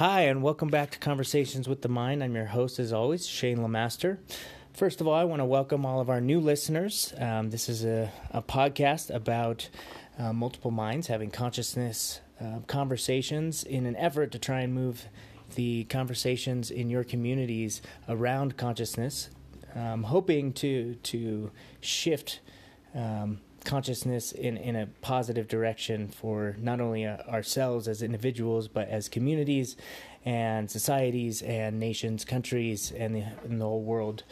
Hi, and welcome back to Conversations with the Mind. I'm your host, as always, Shane Lamaster. First of all, I want to welcome all of our new listeners. Um, this is a, a podcast about uh, multiple minds having consciousness uh, conversations in an effort to try and move the conversations in your communities around consciousness, um, hoping to to shift. Um, consciousness in, in a positive direction for not only uh, ourselves as individuals, but as communities and societies and nations, countries, and the, and the whole world.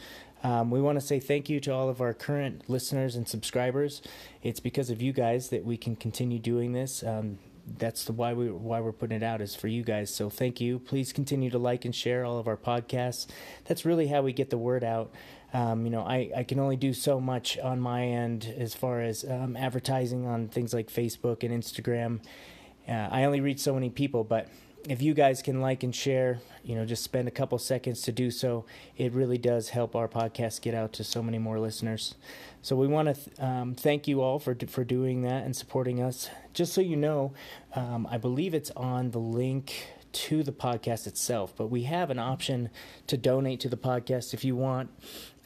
Um, we want to say thank you to all of our current listeners and subscribers. It's because of you guys that we can continue doing this. Um, that's the why we why we're putting it out is for you guys. So thank you. Please continue to like and share all of our podcasts. That's really how we get the word out. Um, you know, I, I can only do so much on my end as far as um, advertising on things like Facebook and Instagram. Uh, I only reach so many people, but if you guys can like and share, you know, just spend a couple seconds to do so, it really does help our podcast get out to so many more listeners. So we want to th- um, thank you all for for doing that and supporting us. Just so you know, um, I believe it's on the link to the podcast itself, but we have an option to donate to the podcast if you want.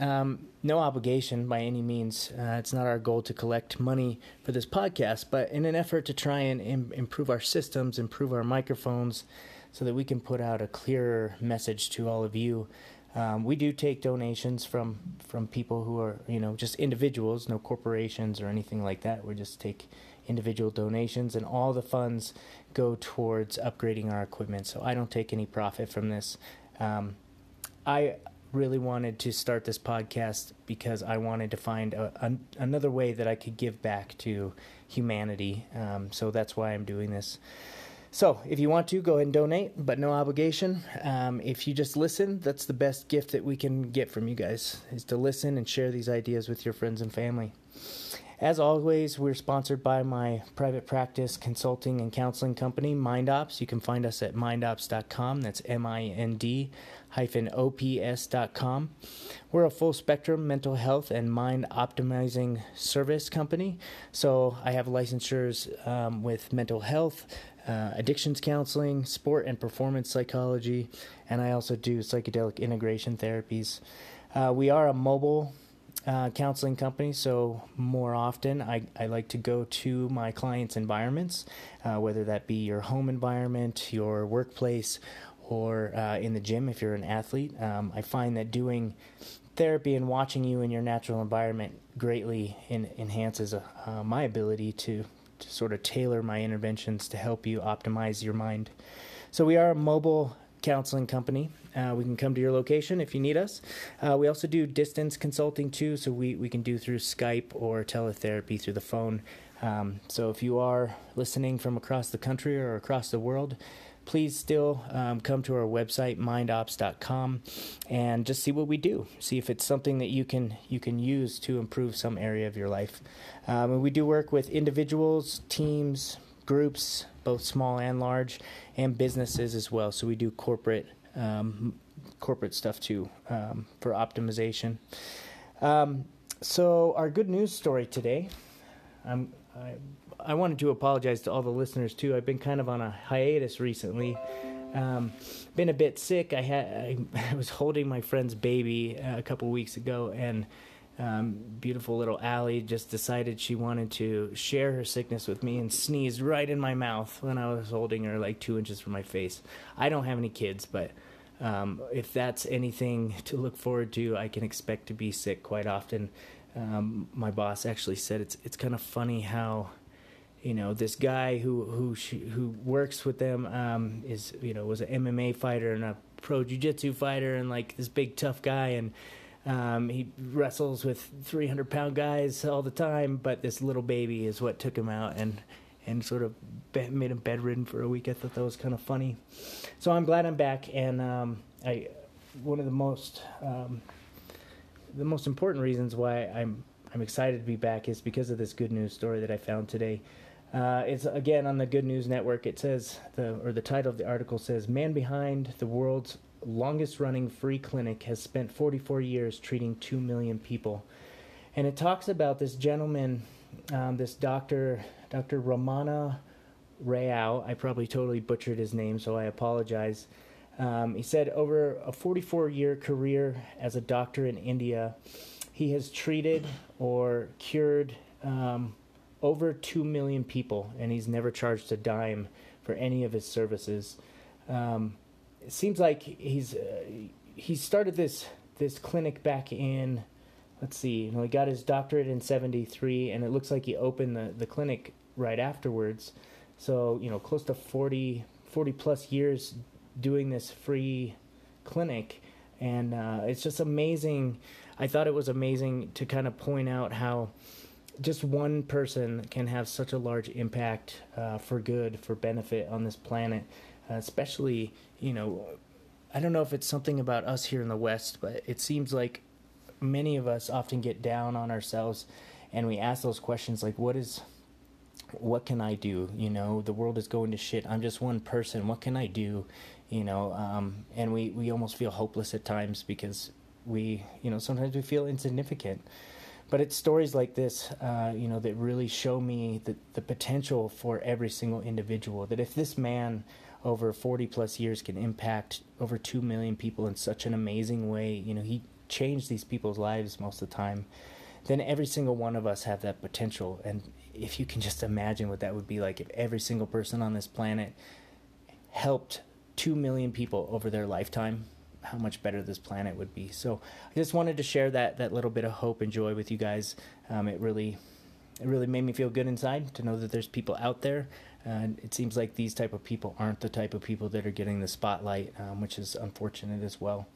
Um, no obligation by any means. Uh, it's not our goal to collect money for this podcast, but in an effort to try and Im- improve our systems, improve our microphones, so that we can put out a clearer message to all of you. Um, we do take donations from from people who are you know just individuals, no corporations or anything like that. We just take individual donations, and all the funds go towards upgrading our equipment. So I don't take any profit from this. Um, I really wanted to start this podcast because I wanted to find a, a, another way that I could give back to humanity. Um, so that's why I'm doing this. So, if you want to, go ahead and donate, but no obligation. Um, if you just listen, that's the best gift that we can get from you guys, is to listen and share these ideas with your friends and family. As always, we're sponsored by my private practice consulting and counseling company, MindOps. You can find us at mindops.com. That's M I N D ops.com. We're a full spectrum mental health and mind optimizing service company. So I have licensures um, with mental health, uh, addictions counseling, sport and performance psychology, and I also do psychedelic integration therapies. Uh, we are a mobile uh, counseling company, so more often I, I like to go to my clients' environments, uh, whether that be your home environment, your workplace, or uh, in the gym if you're an athlete. Um, I find that doing therapy and watching you in your natural environment greatly in, enhances uh, my ability to, to sort of tailor my interventions to help you optimize your mind. So we are a mobile counseling company. Uh, we can come to your location if you need us. Uh, we also do distance consulting too, so we, we can do through Skype or teletherapy through the phone. Um, so if you are listening from across the country or across the world, please still um, come to our website mindops.com and just see what we do. See if it's something that you can you can use to improve some area of your life. Um, we do work with individuals teams groups both small and large and businesses as well. So we do corporate um, corporate stuff too um, for optimization. Um, so our good news story today, I'm, I, I wanted to apologize to all the listeners too. I've been kind of on a hiatus recently. Um, been a bit sick. I had I, I was holding my friend's baby uh, a couple weeks ago, and um, beautiful little Allie just decided she wanted to share her sickness with me and sneezed right in my mouth when I was holding her like two inches from my face. I don't have any kids, but um, if that's anything to look forward to, I can expect to be sick quite often. Um, my boss actually said it's it's kind of funny how you know this guy who who who works with them um, is you know was an MMA fighter and a pro jiu-jitsu fighter and like this big tough guy and um, he wrestles with 300 pound guys all the time but this little baby is what took him out and and sort of made him bedridden for a week. I thought that was kind of funny. So I'm glad I'm back, and um, I one of the most um, the most important reasons why I'm I'm excited to be back is because of this good news story that I found today. Uh, it's again on the Good News Network. It says the or the title of the article says, "Man behind the world's longest running free clinic has spent 44 years treating two million people," and it talks about this gentleman, um, this doctor, Dr. Ramana Rao. I probably totally butchered his name, so I apologize. Um, he said over a 44 year career as a doctor in India, he has treated or cured um, over 2 million people, and he's never charged a dime for any of his services. Um, it seems like he's uh, he started this this clinic back in let's see, you know, he got his doctorate in 73 and it looks like he opened the, the clinic right afterwards. So, you know, close to 40, 40 plus years doing this free clinic. And uh, it's just amazing. I thought it was amazing to kind of point out how just one person can have such a large impact uh, for good, for benefit on this planet, uh, especially, you know, I don't know if it's something about us here in the West, but it seems like many of us often get down on ourselves and we ask those questions like, what is, what can I do? You know, the world is going to shit. I'm just one person. What can I do? You know, um, and we, we almost feel hopeless at times because we, you know, sometimes we feel insignificant. But it's stories like this, uh, you know, that really show me the, the potential for every single individual. That if this man over 40 plus years can impact over 2 million people in such an amazing way, you know, he changed these people's lives most of the time, then every single one of us have that potential. And if you can just imagine what that would be like if every single person on this planet helped 2 million people over their lifetime, how much better this planet would be. So I just wanted to share that, that little bit of hope and joy with you guys. Um, it really, it really made me feel good inside to know that there's people out there. And it seems like these type of people aren't the type of people that are getting the spotlight, um, which is unfortunate as well.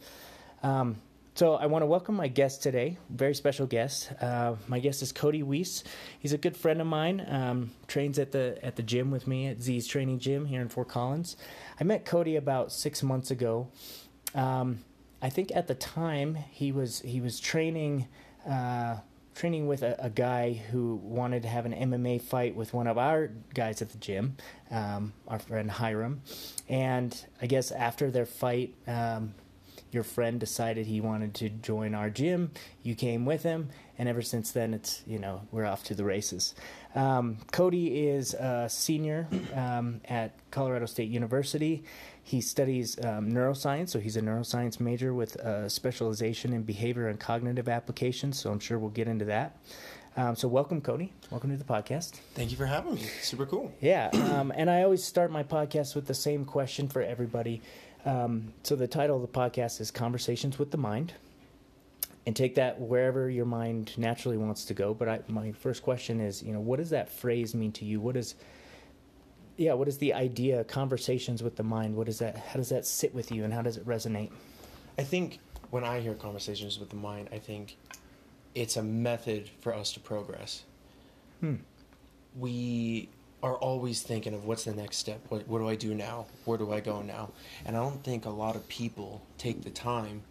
Um, so I want to welcome my guest today, very special guest. Uh, my guest is Cody Weiss. He's a good friend of mine. Um, trains at the at the gym with me at Z's Training Gym here in Fort Collins. I met Cody about six months ago. Um, I think at the time he was he was training. Uh, training with a, a, guy who wanted to have an MMA fight with one of our guys at the gym, um, our friend Hiram. And I guess after their fight, um, your friend decided he wanted to join our gym. You came with him, and ever since then, it's you know we're off to the races. Um, Cody is a senior um, at Colorado State University. He studies um, neuroscience, so he's a neuroscience major with a specialization in behavior and cognitive applications. So I'm sure we'll get into that. Um, so welcome, Cody. Welcome to the podcast. Thank you for having me. Super cool. Yeah, um, and I always start my podcast with the same question for everybody. Um, so the title of the podcast is Conversations with the Mind. And take that wherever your mind naturally wants to go. But I, my first question is, you know, what does that phrase mean to you? What is, yeah, what is the idea? Conversations with the mind. What is that? How does that sit with you, and how does it resonate? I think when I hear conversations with the mind, I think it's a method for us to progress. Hmm. We are always thinking of what's the next step. What, what do I do now? Where do I go now? And I don't think a lot of people take the time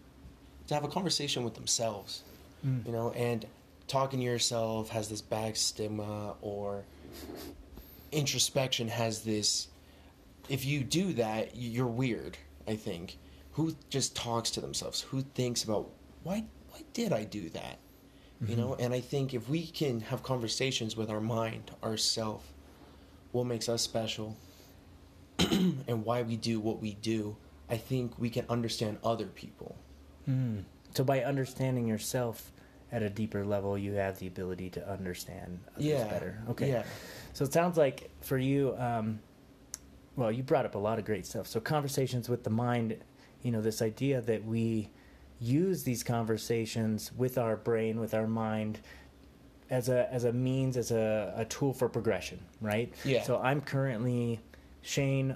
to have a conversation with themselves. Mm. You know, and talking to yourself has this bad stigma, or introspection has this. If you do that, you're weird. I think. Who just talks to themselves? Who thinks about why? Why did I do that? Mm-hmm. You know, and I think if we can have conversations with our mind, ourself, what makes us special, and why we do what we do, I think we can understand other people. Mm. So by understanding yourself at a deeper level, you have the ability to understand others yeah. better. Okay. Yeah. So it sounds like for you, um, well, you brought up a lot of great stuff. So conversations with the mind, you know, this idea that we use these conversations with our brain, with our mind, as a as a means as a, a tool for progression, right? Yeah. So I'm currently Shane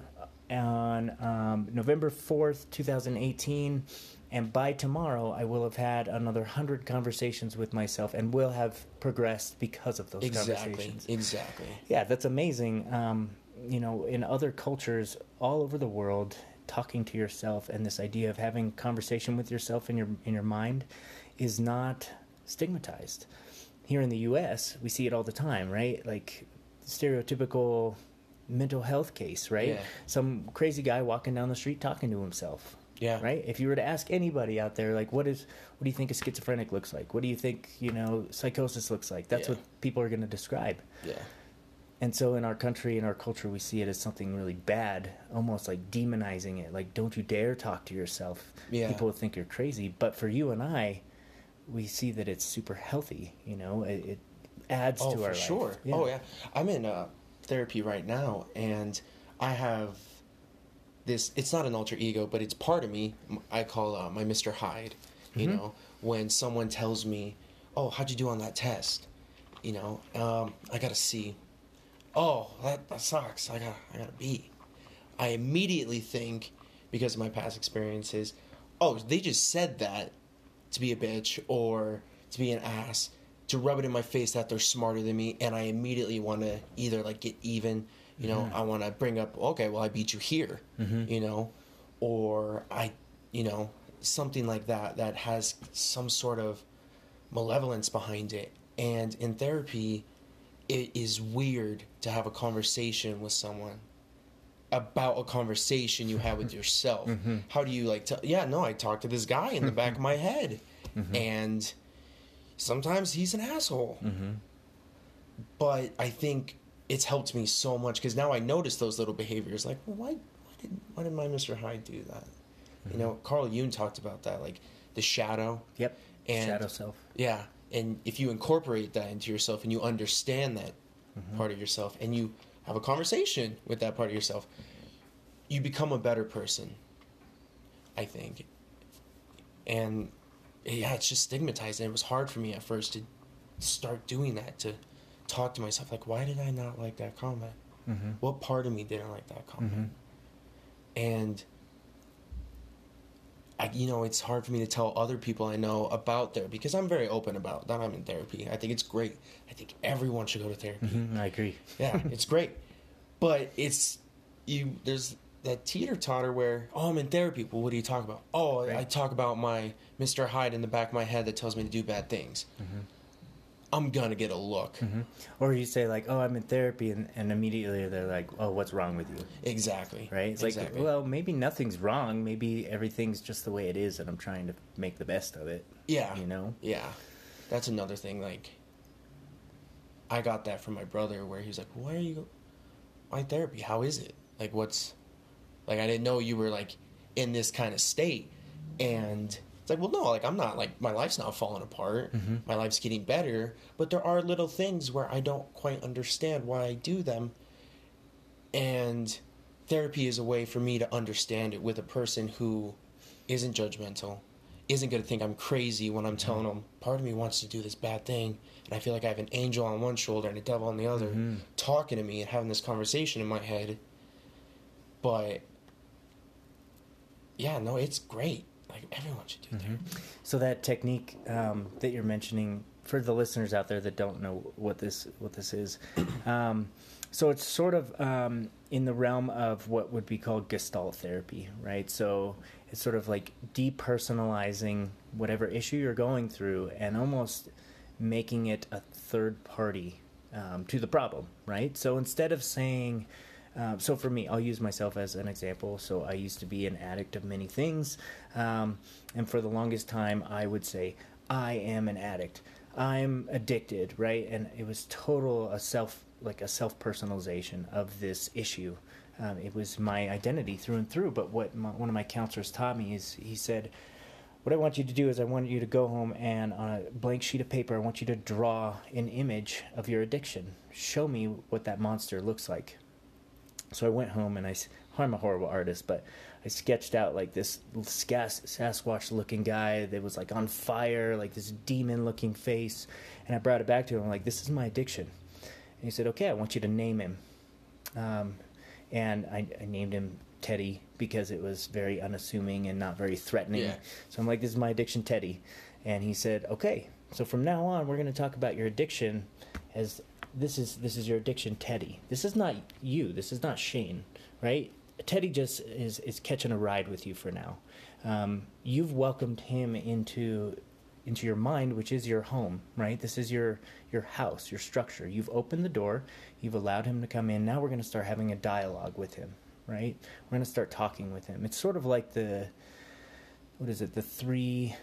on um, November fourth, two thousand eighteen, and by tomorrow I will have had another hundred conversations with myself and will have progressed because of those exactly. conversations. Exactly. Yeah, that's amazing. Um, you know, in other cultures all over the world, talking to yourself and this idea of having conversation with yourself in your in your mind is not stigmatized here in the U.S., we see it all the time, right? Like stereotypical mental health case, right? Yeah. Some crazy guy walking down the street talking to himself. Yeah. Right. If you were to ask anybody out there, like, what is, what do you think a schizophrenic looks like? What do you think, you know, psychosis looks like? That's yeah. what people are going to describe. Yeah. and so in our country, in our culture, we see it as something really bad, almost like demonizing it. Like, don't you dare talk to yourself. Yeah. People will think you're crazy. But for you and I, we see that it's super healthy. You know, it, it adds oh, to our life. sure. Oh yeah, I'm in uh, therapy right now, and I have this. It's not an alter ego, but it's part of me. i call uh, my Mr. Hyde. You Mm-hmm. know, when someone tells me, "Oh, how'd you do on that test?" You know, um, I got a C. Oh, that, that sucks. I got I got a B. I immediately think, because of my past experiences, oh, they just said that to be a bitch or to be an ass, to rub it in my face that they're smarter than me, and I immediately want to either like get even, you know, I want to bring up, okay, well, I beat you here, mm-hmm. you know, or I, you know, something like that that has some sort of malevolence behind it. And in therapy, it is weird to have a conversation with someone about a conversation you had with yourself. Mm-hmm. How do you like tell yeah, no, I talked to this guy in the back of my head mm-hmm. and sometimes he's an asshole. But I think it's helped me so much because now I notice those little behaviors like, well, why, why did why did my Mr. Hyde do that? You mm-hmm. know, Carl Jung talked about that, like the shadow. Yep. And Shadow self. yeah, and if you incorporate that into yourself and you understand that mm-hmm. part of yourself and you have a conversation with that part of yourself, you become a better person. I think. And yeah, it's just stigmatized. And it was hard for me at first to start doing that, to talk to myself like, why did I not like that comment? Mm-hmm. What part of me didn't like that comment? And I, you know, it's hard for me to tell other people I know about therapy because I'm very open about that I'm in therapy. I think it's great. I think everyone should go to therapy. hmm I agree. Yeah, it's great. But it's you. There's that teeter totter where oh I'm in therapy. Well, what do you talk about? Oh, I talk about my Mr. Hyde in the back of my head that tells me to do bad things. I'm gonna get a look. hmm Or you say like, "Oh, I'm in therapy," and, and immediately they're like, "Oh, what's wrong with you?" Exactly. Right? It's exactly. like, well, maybe nothing's wrong. Maybe everything's just the way it is, and I'm trying to make the best of it. yeah. You know? Yeah, that's another thing. Like, I got that from my brother, where he was like, "Why are you, why therapy? How is it? Like, what's, like, I didn't know you were like in this kind of state." And it's like, well, no, like I'm not like my life's not falling apart. Mm-hmm. My life's getting better, but there are little things where I don't quite understand why I do them, and therapy is a way for me to understand it with a person who isn't judgmental, isn't going to think I'm crazy when I'm mm-hmm. telling them part of me wants to do this bad thing, and I feel like I have an angel on one shoulder and a devil on the other mm-hmm. talking to me and having this conversation in my head. But yeah, no, it's great. Like everyone should do therapy. So that technique um, that you're mentioning for the listeners out there that don't know what this what this is, um, so it's sort of um, in the realm of what would be called Gestalt therapy, right? So it's sort of like depersonalizing whatever issue you're going through and almost making it a third party um, to the problem, right? So instead of saying um, so for me, I'll use myself as an example. So I used to be an addict of many things, um, and for the longest time, I would say I am an addict. I'm addicted, right? And it was total a self like a self personalization of this issue. Um, it was my identity through and through. But what my, one of my counselors taught me is he said, "What I want you to do is I want you to go home and on a blank sheet of paper, I want you to draw an image of your addiction. Show me what that monster looks like." So I went home and I, I'm a horrible artist, but I sketched out like this Sas- Sasquatch looking guy that was like on fire, like this demon looking face. And I brought it back to him. I'm like, this is my addiction. And he said, okay, I want you to name him. Um, and I, I named him Teddy because it was very unassuming and not very threatening. Yeah. So I'm like, this is my addiction, Teddy. And he said, okay, so from now on, we're going to talk about your addiction as this is this is your addiction, Teddy. This is not you. This is not Shane, right? Teddy just is is catching a ride with you for now. Um, you've welcomed him into into your mind, which is your home, right? This is your your house, your structure. You've opened the door. You've allowed him to come in. Now we're going to start having a dialogue with him, right? We're going to start talking with him. It's sort of like the what is it? The three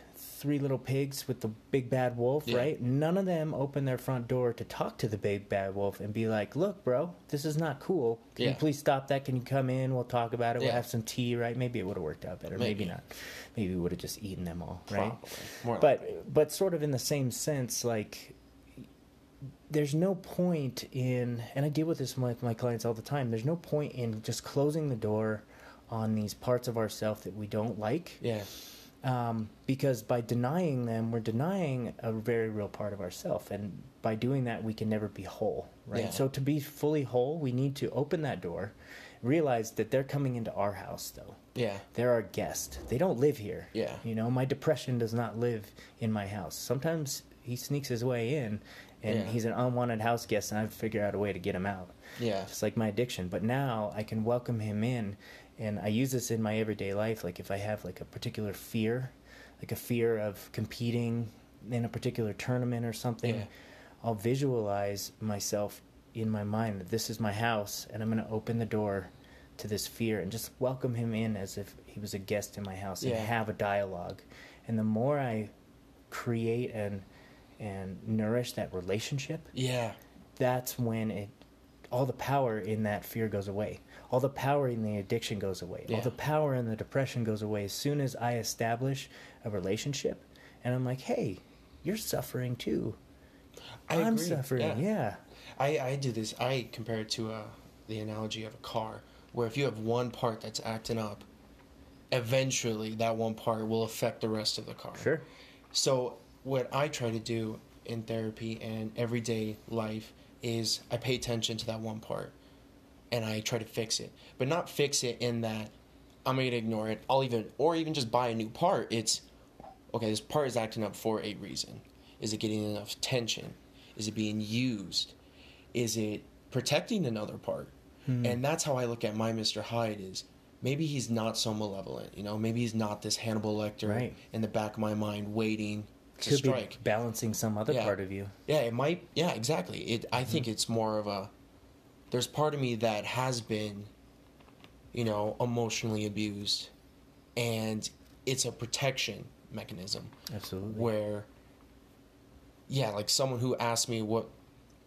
three little pigs with the big bad wolf, Yeah. right? None of them open their front door to talk to the big bad wolf and be like, "Look, bro, this is not cool. Can you please stop that? Can you come in? We'll talk about it. We'll have some tea, right? Maybe it would have worked out better. Maybe, Maybe. not. Maybe we would have just eaten them all, right? But likely. but sort of in the same sense like there's no point in and i deal with this with my clients all the time there's no point in just closing the door on these parts of ourself that we don't like yeah, um, because by denying them we're denying a very real part of ourself and by doing that we can never be whole right Yeah. so to be fully whole we need to open that door realize that they're coming into our house though yeah, they're our guest. They don't live here. Yeah. You know, my depression does not live in my house. Sometimes he sneaks his way in and Yeah. he's an unwanted house guest and I figure out a way to get him out. yeah, Just like my addiction. But now I can welcome him in and I use this in my everyday life. Like if I have like a particular fear, like a fear of competing in a particular tournament or something, Yeah. I'll visualize myself in my mind that this is my house and I'm going to open the door to this fear and just welcome him in as if he was a guest in my house and have a dialogue. And the more I create and and nourish that relationship, yeah, that's when it all the power in that fear goes away. All the power in the addiction goes away. All the power in the depression goes away as soon as I establish a relationship and I'm like, "Hey, you're suffering too. I am agree. suffering." Yeah. I, I do this. I compare it to uh, the analogy of a car, where if you have one part that's acting up, eventually that one part will affect the rest of the car. Sure. So what I try to do in therapy and everyday life is I pay attention to that one part, and I try to fix it, but not fix it in that I'm gonna ignore it. I'll even or even just buy a new part. It's okay. This part is acting up for a reason. Is it getting enough attention? Is it being used? Is it protecting another part? Hmm. And that's how I look at my Mr. Hyde is maybe he's not so malevolent, you know, maybe he's not this Hannibal Lecter Right. in the back of my mind waiting to Could strike. be balancing some other Yeah. part of you. Yeah, it might yeah, exactly. It I Mm-hmm. think it's more of a there's part of me that has been you know, emotionally abused and it's a protection mechanism Absolutely. where yeah like someone who asked me what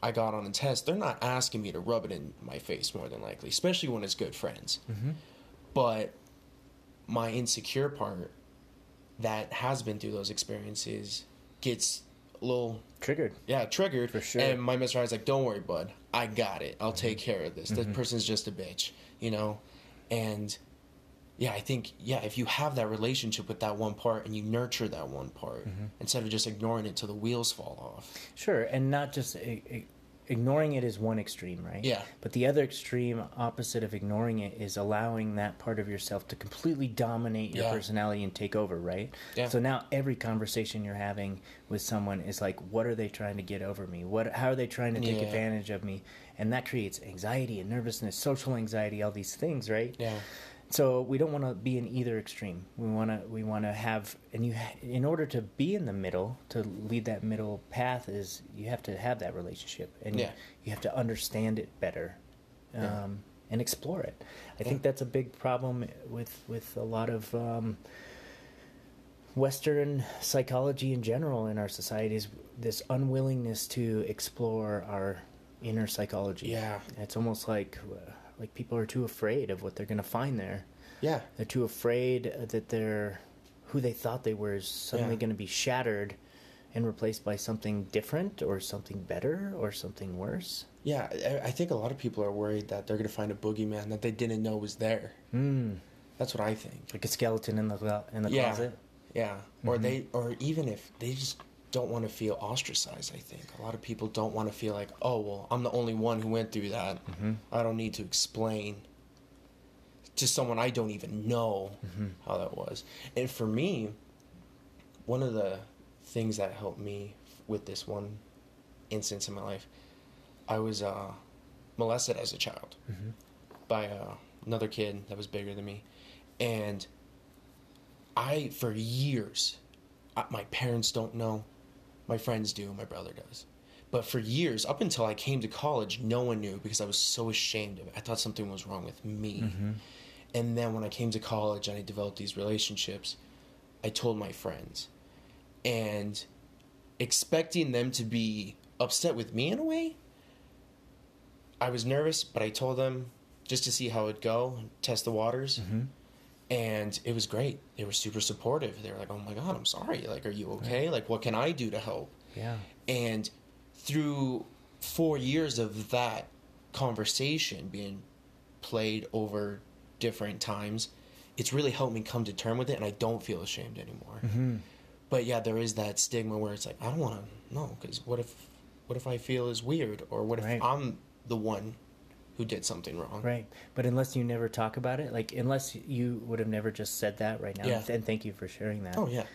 i got on a test they're not asking me to rub it in my face more than likely especially when it's good friends Mm-hmm. but my insecure part that has been through those experiences gets a little Triggered. yeah triggered For sure. Mm-hmm. and my Mr. Hyde's like don't worry bud i got it i'll take care of this that person's just a bitch you know and yeah i think yeah if you have that relationship with that one part and you nurture that one part Mm-hmm. instead of just ignoring it till the wheels fall off Sure, and not just i- i- ignoring it is one extreme, right? Yeah. But the other extreme opposite of ignoring it is allowing that part of yourself to completely dominate your Yeah. personality and take over, right? Yeah. So now every conversation you're having with someone is like, what are they trying to get over me? What how are they trying to take Yeah. advantage of me? And that creates anxiety and nervousness, social anxiety, all these things, right? yeah So we don't want to be in either extreme. We want to we want to have and you in order to be in the middle to lead that middle path is you have to have that relationship and Yeah. you have to understand it better um, Yeah. and explore it. I Yeah. think that's a big problem with with a lot of um, Western psychology in general in our society is this unwillingness to explore our inner psychology. Yeah. it's almost like uh, like people are too afraid of what they're going to find there. yeah They're too afraid that they're who they thought they were is suddenly Yeah. going to be shattered and replaced by something different or something better or something worse. yeah I- think a lot of people are worried that they're going to find a boogeyman that they didn't know was there Hmm. that's what i think Like a skeleton in the in the Yeah. closet. Yeah. Or they or even if they just don't want to feel ostracized, I think. A lot of people don't want to feel like, "Oh, well, I'm the only one who went through that. I don't need to explain to someone I don't even know how that was." And for me, one of the things that helped me with this one instance in my life, I was uh, molested as a child by uh, another kid that was bigger than me, and I for years, my parents don't know, my friends do, my brother does, but for years up until I came to college, no one knew because I was so ashamed of it. I thought something was wrong with me, and then when I came to college and I developed these relationships, I told my friends, and expecting them to be upset with me in a way. I was nervous, but I told them just to see how it'd go, test the waters. Mm-hmm. And it was great. They were super supportive. They were like, "Oh my god, I'm sorry. Like, are you okay? Like, what can I do to help?" Yeah. And through four years of that conversation being played over different times, it's really helped me come to term with it, and I don't feel ashamed anymore. Mm-hmm. But yeah, there is that stigma where it's like I don't want to know because what if, what if I feel is weird, or what if Right. I'm the one who did something wrong? Right. But unless you never talk about it, like unless you would have never just said that right now, Yeah. and thank you for sharing that. Oh yeah,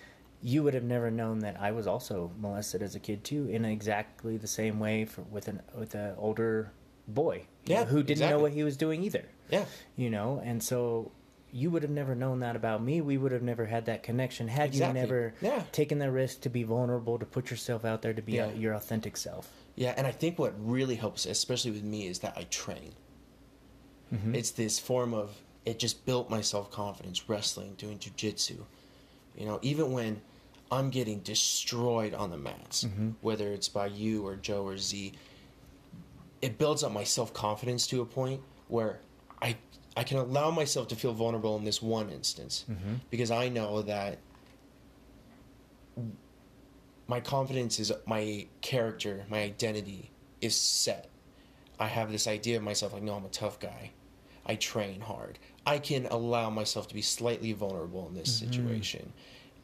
You would have never known that I was also molested as a kid too, in exactly the same way for, with an with an older boy, Yeah, know, who didn't know what he was doing either. yeah, You know, and so you would have never known that about me. We would have never had that connection had Exactly. you never Yeah. taken the risk to be vulnerable, to put yourself out there, to be Yeah. your authentic self. Yeah. And I think what really helps, especially with me, is that I train. Mm-hmm. It's this form of it just built my self confidence. Wrestling, doing jujitsu, you know, even when I'm getting destroyed on the mats, Mm-hmm. whether it's by you or Joe or Z, it builds up my self confidence to a point where I I can allow myself to feel vulnerable in this one instance Mm-hmm. because I know that my confidence is my character, my identity is set. I have this idea of myself like, no, I'm a tough guy. I train hard. I can allow myself to be slightly vulnerable in this situation.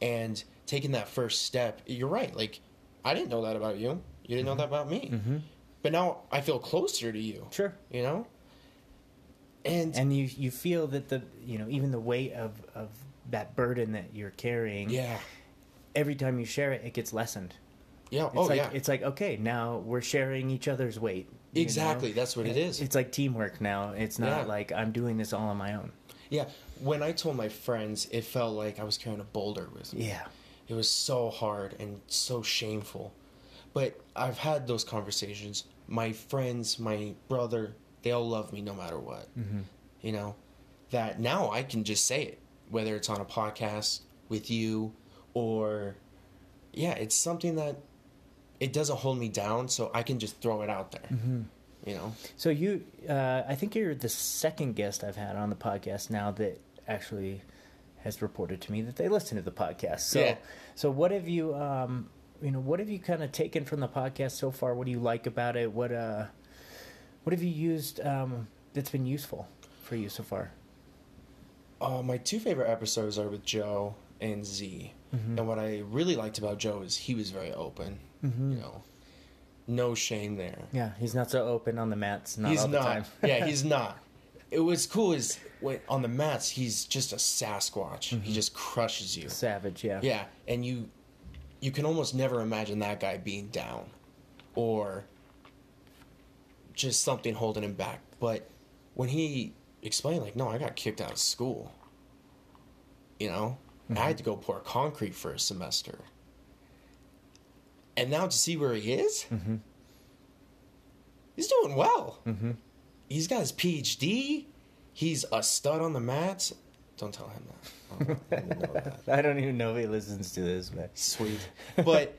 And taking that first step, you're right. Like, I didn't know that about you. You didn't know that about me. Mm-hmm. But now I feel closer to you. Sure. You know? And, And you you feel that the you know even the weight of of that burden that you're carrying. yeah. Every time you share it, it gets lessened. Yeah. It's oh, like yeah. it's like okay, now we're sharing each other's weight. Exactly. know? That's what it is. It's like teamwork now. It's not Yeah. like I'm doing this all on my own. yeah. When I told my friends, it felt like I was carrying a boulder with me. Yeah. It was so hard and so shameful. But I've had those conversations. My friends, my brother, they all love me no matter what. Mm-hmm. You know, that now I can just say it, whether it's on a podcast with you or, yeah, it's something that it doesn't hold me down, so I can just throw it out there. Mm-hmm. You know? So you, uh, I think you're the second guest I've had on the podcast now that actually has reported to me that they listen to the podcast. So, Yeah. so what have you, um, you know, what have you kind of taken from the podcast so far? What do you like about it? What, uh, what have you used um, that's been useful for you so far? Uh, my two favorite episodes are with Joe and Z. Mm-hmm. And what I really liked about Joe is he was very open. Mhm. You know, no shame there. Yeah, he's not so open on the mats. Not he's all the not. time. yeah, he's not. It was cool is when on the mats he's just a Sasquatch. Mm-hmm. He just crushes you. savage. Yeah. Yeah, and you you can almost never imagine that guy being down or just something holding him back. But when he explained like, "No, I got kicked out of school." You know, I had to go pour concrete for a semester. And now to see where he is, Mm-hmm. he's doing well. Mm-hmm. He's got his PhD. He's a stud on the mats. Don't tell him that. I don't even know that. I don't even know if he listens to this, but Sweet. But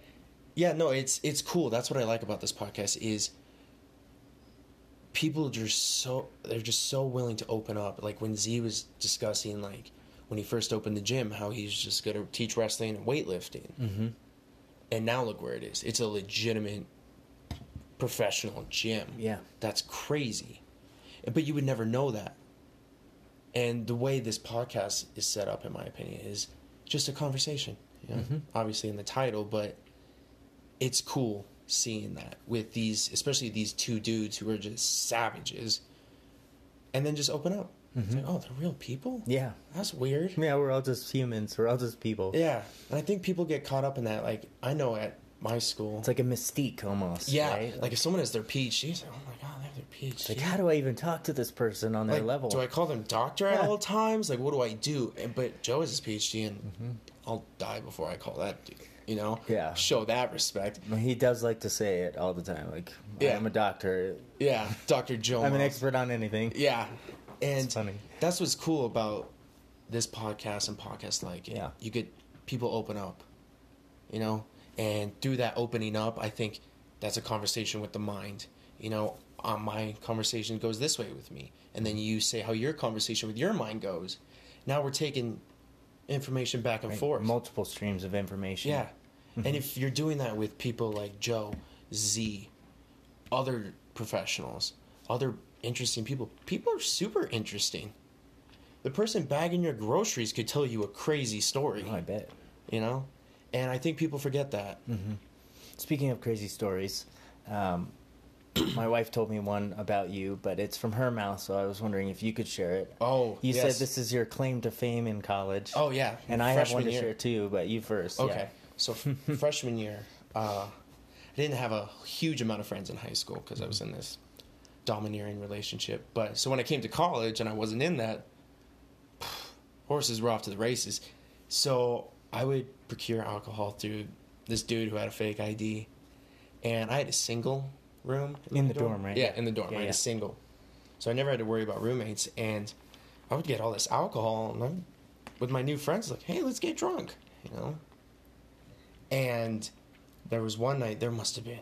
yeah, no, it's it's cool. That's what I like about this podcast is people are just so they're just so willing to open up. Like when Z was discussing like when he first opened the gym, how he's just gonna teach wrestling and weightlifting. mm-hmm. And now look where it is. It's a legitimate professional gym. yeah. That's crazy. But you would never know that. And the way this podcast is set up, in my opinion, is just a conversation. You know? Mhm. Obviously in the title, but it's cool seeing that with these, especially these two dudes who are just savages, and then just open up. Mhm. like, oh, they're real people. Yeah. That's weird. Yeah, we're all just humans. We're all just people. Yeah, and I think people get caught up in that. Like I know at my school, It's like a mystique almost. yeah, right? like if someone has their PhD, it's like, oh my god, they have their PhD. Like, how do I even talk to this person on their like, level? Do I call them doctor at Yeah. all times? Like, what do I do? And, but Joe has his PhD, and I'll die before I call that dude. You know? Mm-hmm. Yeah. Show that respect. He does like to say it all the time. Like, Yeah. I'm a doctor. Yeah, Doctor Joe. I'm an expert on anything. Yeah, and It's funny. that's what's cool about this podcast and podcasts like it. Yeah. You get people open up. you know, and through that opening up, I think that's a conversation with the mind. You know, uh, my conversation goes this way with me, and then you say how your conversation with your mind goes. Now we're taking information back and Right, forth. Multiple streams of information. Yeah. And if you're doing that with people like Joe, Z, other professionals, other interesting people, people are super interesting. The person bagging your groceries could tell you a crazy story, Oh, I bet. you know? And I think people forget that. Speaking of crazy stories, um, my wife told me one about you, but it's from her mouth, so I was wondering if you could share it. Oh, You yes. said this is your claim to fame in college. Oh, yeah. and I have one Freshman to year. share too, but you first. yeah. Okay. So freshman year, uh, I didn't have a huge amount of friends in high school because I was in this domineering relationship. But so when I came to college and I wasn't in that, horses were off to the races. So I would procure alcohol through this dude who had a fake ID, and I had a single room In the dorm, right? Yeah, in the dorm. Yeah, I had yeah. a single, so I never had to worry about roommates. And I would get all this alcohol, and I'm with my new friends like, "Hey, let's get drunk," you know. And there was one night, there must have been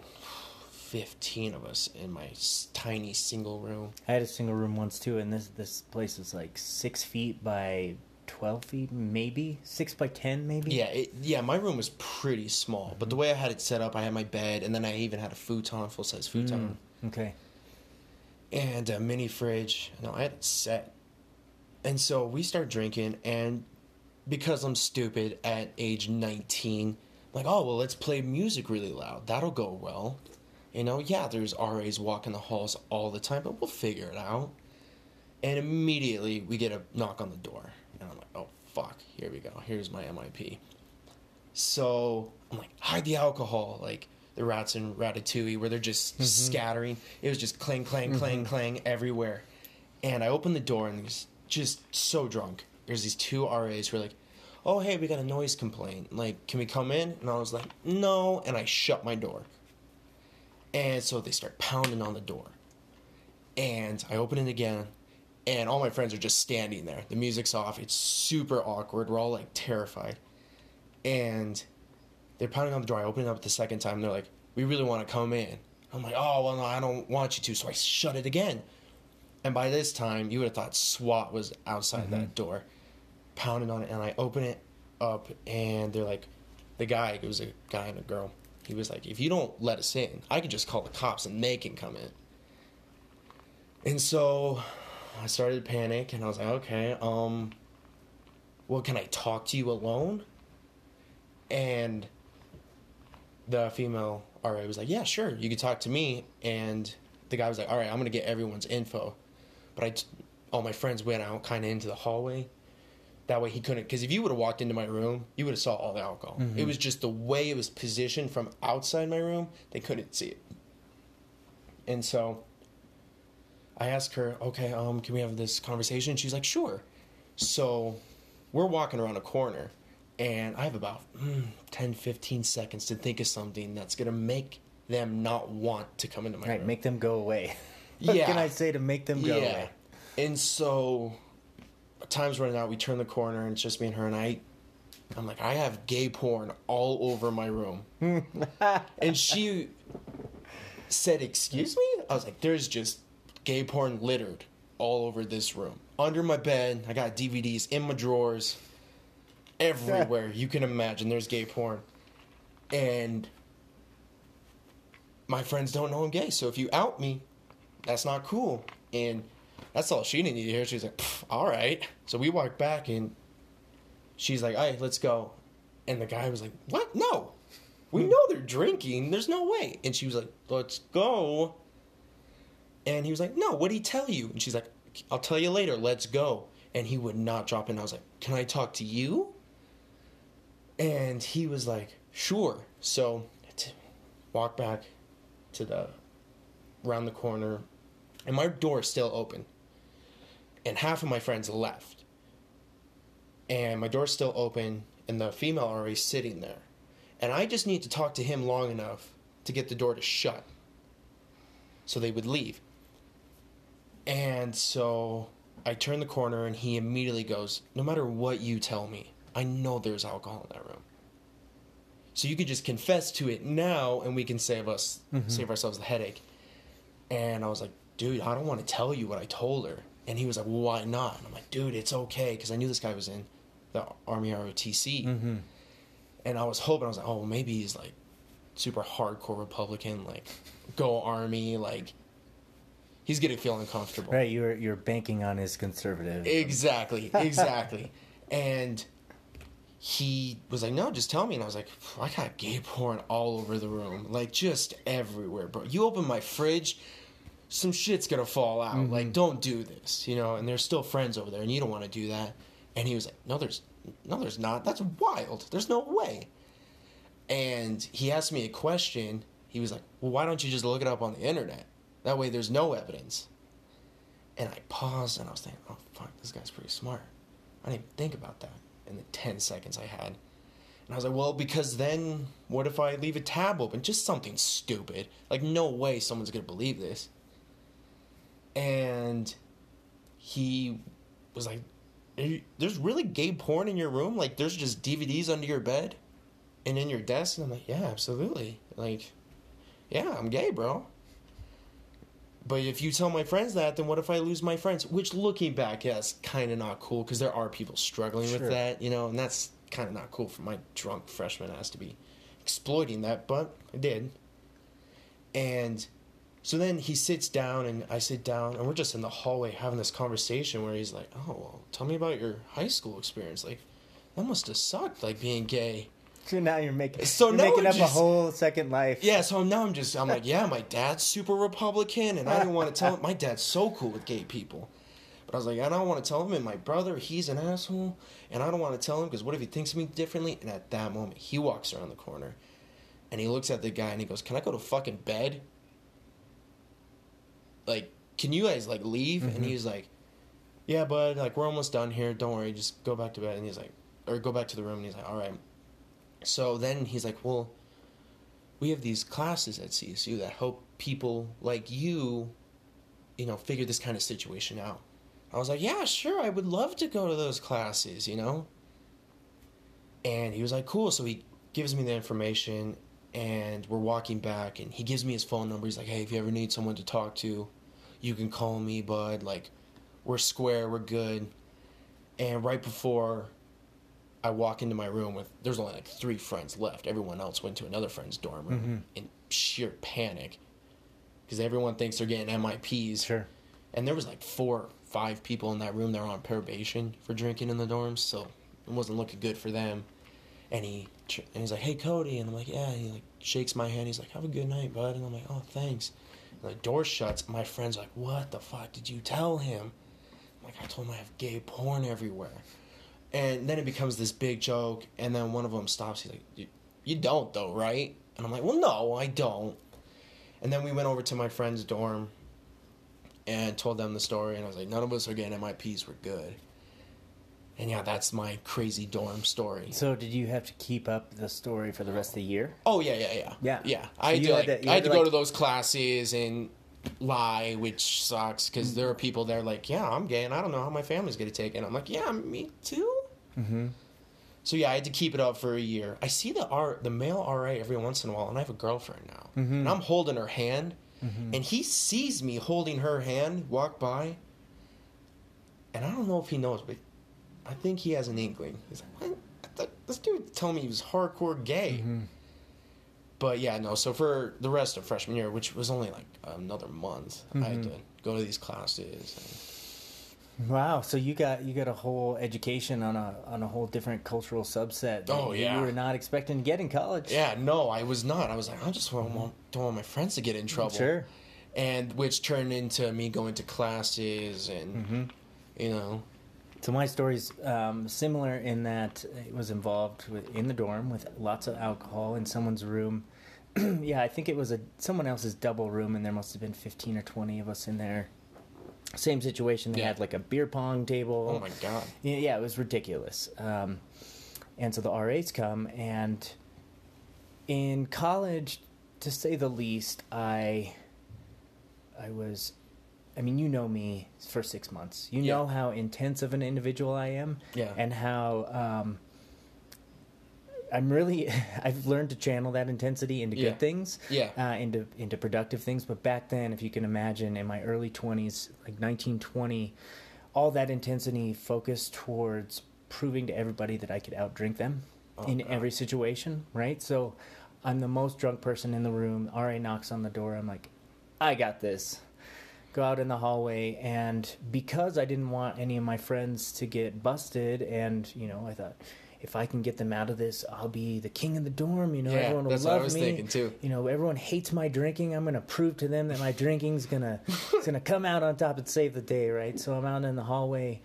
15 of us in my tiny single room. I had a single room once too, and this this place is like six feet by twelve feet, maybe six by ten, maybe. Yeah, it, yeah, my room was pretty small, but the way I had it set up, I had my bed, and then I even had a futon, full size futon, Mm, okay. and a mini fridge. No, I had it set. And so we start drinking, and because I'm stupid at age 19, like, oh, well, let's play music really loud. That'll go well. You know, yeah, there's RAs walking the halls all the time, but we'll figure it out. And immediately we get a knock on the door. And I'm like, oh, fuck, here we go. Here's my MIP. So I'm like, hide the alcohol. Like the rats in Ratatouille, where they're just mm-hmm. scattering. It was just clang, clang, clang, mm-hmm. clang everywhere. And I open the door and he's just so drunk. There's these two RAs who are like, oh, hey, we got a noise complaint. Like, can we come in? And I was like, no. And I shut my door. And so they start pounding on the door. And I open it again. And all my friends are just standing there. The music's off. It's super awkward. We're all like terrified. And they're pounding on the door. I open it up the second time. They're like, we really want to come in. I'm like, oh, well, no, I don't want you to. So I shut it again. And by this time, you would have thought SWAT was outside that mm-hmm. door, pounding on it. And I open it up, and they're like, the guy, it was a guy and a girl. He was like, if you don't let us in, I can just call the cops and they can come in. And so I started to panic, and I was like, okay, um, well, can I talk to you alone? And the female RA was like, yeah, sure, you can talk to me. And the guy was like, all right, I'm going to get everyone's info. But I, all my friends went out kind of into the hallway. That way he couldn't, because if you would have walked into my room, you would have saw all the alcohol. It was just the way it was positioned from outside my room, they couldn't see it. And so I asked her, okay, um, can we have this conversation? She's like, sure. So we're walking around a corner, and I have about mm, 10, 15 seconds to think of something that's going to make them not want to come into my Right, room. make them go away. what Yeah. can I say to make them go away? And so time's running out. We turn the corner, and it's just me and her. And I, I'm like, I have gay porn all over my room. and she said, "Excuse me." I was like, "There's just gay porn littered all over this room. Under my bed, I got DVDs in my drawers, everywhere you can imagine. There's gay porn, and." My friends don't know I'm gay, so if you out me, that's not cool. And that's all she needed to hear. She's like, all right. So we walked back and she's like, all right, let's go. And the guy was like, what? No. We hmm. know they're drinking. There's no way. And she was like, let's go. And he was like, no, what'd he tell you? And she's like, I'll tell you later. Let's go. And he would not drop in. I was like, can I talk to you? And he was like, sure. So walk back to the around the corner and my door is still open and half of my friends left. And my door's still open and the female already sitting there. And i just need to talk to him long enough to get the door to shut so they would leave. And so i turn the corner and he immediately goes no matter what you tell me i know there's alcohol in that room. So you could just confess to it now, and we can save us mm-hmm. save ourselves the headache. And I was like, dude, I don't want to tell you what I told her. And he was like, well, why not? And I'm like, dude, it's okay because I knew this guy was in the Army ROTC, Mm-hmm. and I was hoping I was like, oh, maybe he's like super hardcore Republican, like go Army, like he's gonna feel uncomfortable. Right, you're you're banking on his conservative. Exactly, exactly. and he was like, "No, just tell me." And I was like, "I got gay porn all over the room, like just everywhere, bro. You open my fridge, some shit's gonna fall out. Like, mm-hmm. don't do this, you know." And there's still friends over there, and you don't want to do that. And he was like, "No, there's, no, there's not. That's wild. There's no way." And he asked me a question. He was like, "Well, why don't you just look it up on the internet? That way, there's no evidence." And I paused, and I was thinking, "Oh fuck, this guy's pretty smart." I didn't even think about that in the 10 seconds I had. And I was like, well, because then what if I leave a tab open? Just something stupid. Like, no way someone's to believe this. And he was like, there's really gay porn in your room? Like, there's just DVDs under your bed and in your desk? And I'm like, yeah, absolutely. Like, yeah, I'm gay, bro. But if you tell my friends that, then what if I lose my friends? Which, looking back, yeah, it's kind of not cool because there are people struggling Sure. with that, you know, and that's kind of not cool for my drunk freshman ass to be exploiting that, but I did. And so then he sits down, and I sit down, and we're just in the hallway having this conversation where he's like, "Oh, well, tell me about your high school experience. Like, that must have sucked, like being gay." So now you're making So you're making up just- a whole second life. Yeah, so now I'm just, I'm like, yeah, my dad's super Republican, and I didn't want to tell him. My dad's so cool with gay people. But I was like, I don't want to tell him, and my brother, he's an asshole, and I don't want to tell him because what if he thinks of me differently? And at that moment, he walks around the corner, and he looks at the guy, and he goes, Can I go to fucking bed? Like, can you guys, like, leave? And mm-hmm. he's like, Yeah, bud, like, we're almost done here. Don't worry, just go back to bed. And he's like, Or go back to the room, and he's like, All right. So then he's like, Well, we have these classes at CSU that help people like you, you know, figure this kind of situation out. I was like, yeah, sure, I would love to go to those classes, you know? And he was like, cool. So he gives me the information, and we're walking back, and he gives me his phone number. He's like, hey, if you ever need someone to talk to, you can call me, bud. Like, we're square, we're good. And right before I walk into my room with there's only like three friends left. Everyone else went to another friend's dorm room mm-hmm. in sheer panic because everyone thinks they're getting MIPs. Sure. And there was like four, five people in that room that were on probation for drinking in the dorms, so it wasn't looking good for them. And he and he's like, "Hey, Cody," and I'm like, "Yeah." And he like shakes my hand. He's like, "Have a good night, bud." And I'm like, "Oh, thanks." And the door shuts. My friend's like, "What the fuck did you tell him?" I'm like, "I told him I have gay porn everywhere." And then it becomes this big joke. And then one of them stops. He's like, "You, you don't though, right?" And I'm like, "Well, no, I don't." And then we went over to my friend's dorm and told them the story. And I was like, none of us are getting MIPs. We're good. And yeah, that's my crazy dorm story. So did you have to keep up the story for the rest of the year? Oh yeah, yeah, yeah, Yeah. yeah. So I had to had like, to- I had to to, go to those classes and lie, which sucks because there are people there like, yeah, I'm gay, and I don't know how my family's gonna take it. And I'm like, yeah, me too. Mm-hmm. So yeah, I had to keep it up for a year. I see the R, the male RA every once in a while, and I have a girlfriend now, Mm-hmm. and I'm holding her hand, and he sees me holding her hand walk by, and I don't know if he knows, but I think he has an inkling. He's like, what? I thought this dude told me he was hardcore gay. Mm-hmm. But yeah, no. So for the rest of freshman year, which was only like another month, I had Mm-hmm. to go to these classes. Wow. So you got you got a whole education on a on a whole different cultural subset. that Oh, yeah. You were not expecting to get in college. Yeah, no, I was not. I was like, I just want, want, don't want my friends to get in trouble. Sure. And which turned into me going to classes and Mm-hmm. you know, So my story's um, similar in that it was involved with, in the dorm with lots of alcohol in someone's room. yeah, I think it was a someone else's double room, and there must have been fifteen or twenty of us in there. Same situation. They Yeah. had like a beer pong table. oh my god. Yeah, yeah, it was ridiculous. Um, and so the RAs come, and in college, to say the least, I, I was, I mean, you know me for six months. You Yeah. know how intense of an individual I am, Yeah. and how um, I'm really I've learned to channel that intensity into Yeah. good things, Yeah. uh, into into productive things. But back then, if you can imagine, in my early 20s, like 1920, all that intensity focused towards proving to everybody that I could outdrink them Oh, in God. every situation, right? So I'm the most drunk person in the room. RA knocks on the door. I'm like, I got this. Go out in the hallway, and because I didn't want any of my friends to get busted, and you know, I thought if I can get them out of this, I'll be the king of the dorm. You know, Yeah, everyone will that's what I love was me. thinking, too. You know, everyone hates my drinking. I'm gonna prove to them that my drinking's gonna it's gonna come out on top and save the day, right? So I'm out in the hallway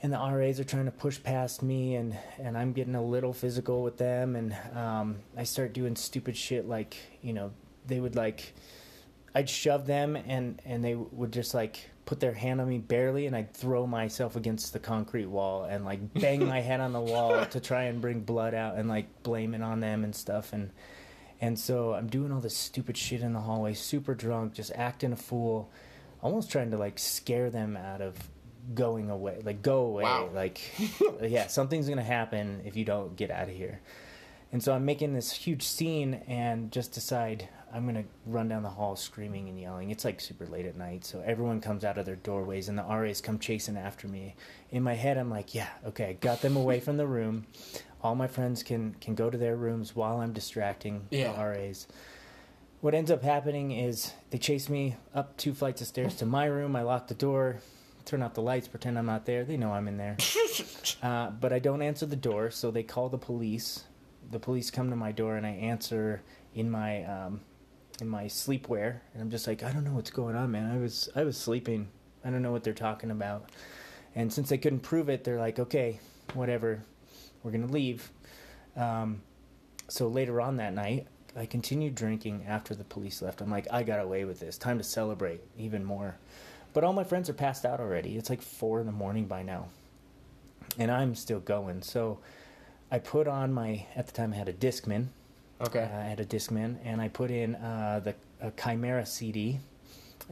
and the RAs are trying to push past me, and and I'm getting a little physical with them, and um, I start doing stupid shit like you know they would like I'd shove them, and and they would just like put their hand on me barely, and I'd throw myself against the concrete wall and like bang my head on the wall to try and bring blood out, and like blame it on them and stuff, and and so I'm doing all this stupid shit in the hallway, super drunk, just acting a fool, almost trying to like scare them out of going away. Like, go away. Wow. Like, yeah, something's going to happen if you don't get out of here. And so I'm making this huge scene and just decide I'm going to run down the hall screaming and yelling. It's like super late at night. So everyone comes out of their doorways and the RAs come chasing after me. In my head, I'm like, yeah, okay, I got them away from the room. All my friends can, can go to their rooms while I'm distracting Yeah. the RAs. What ends up happening is they chase me up two flights of stairs to my room. I lock the door, turn off the lights, pretend I'm not there. They know I'm in there. uh, but I don't answer the door, so they call the police. The police come to my door, and I answer in my um, in my sleepwear, and I'm just like, I don't know what's going on, man. I was I was sleeping. I don't know what they're talking about. And since they couldn't prove it, they're like, okay, whatever, we're gonna leave. Um, so later on that night, I continued drinking after the police left. I'm like, I got away with this. Time to celebrate even more. But all my friends are passed out already. It's like four in the morning by now. And I'm still going. So I put on my, at the time I had a Discman. Okay. Uh, had a Discman, and I put in uh, the Chimaira CD.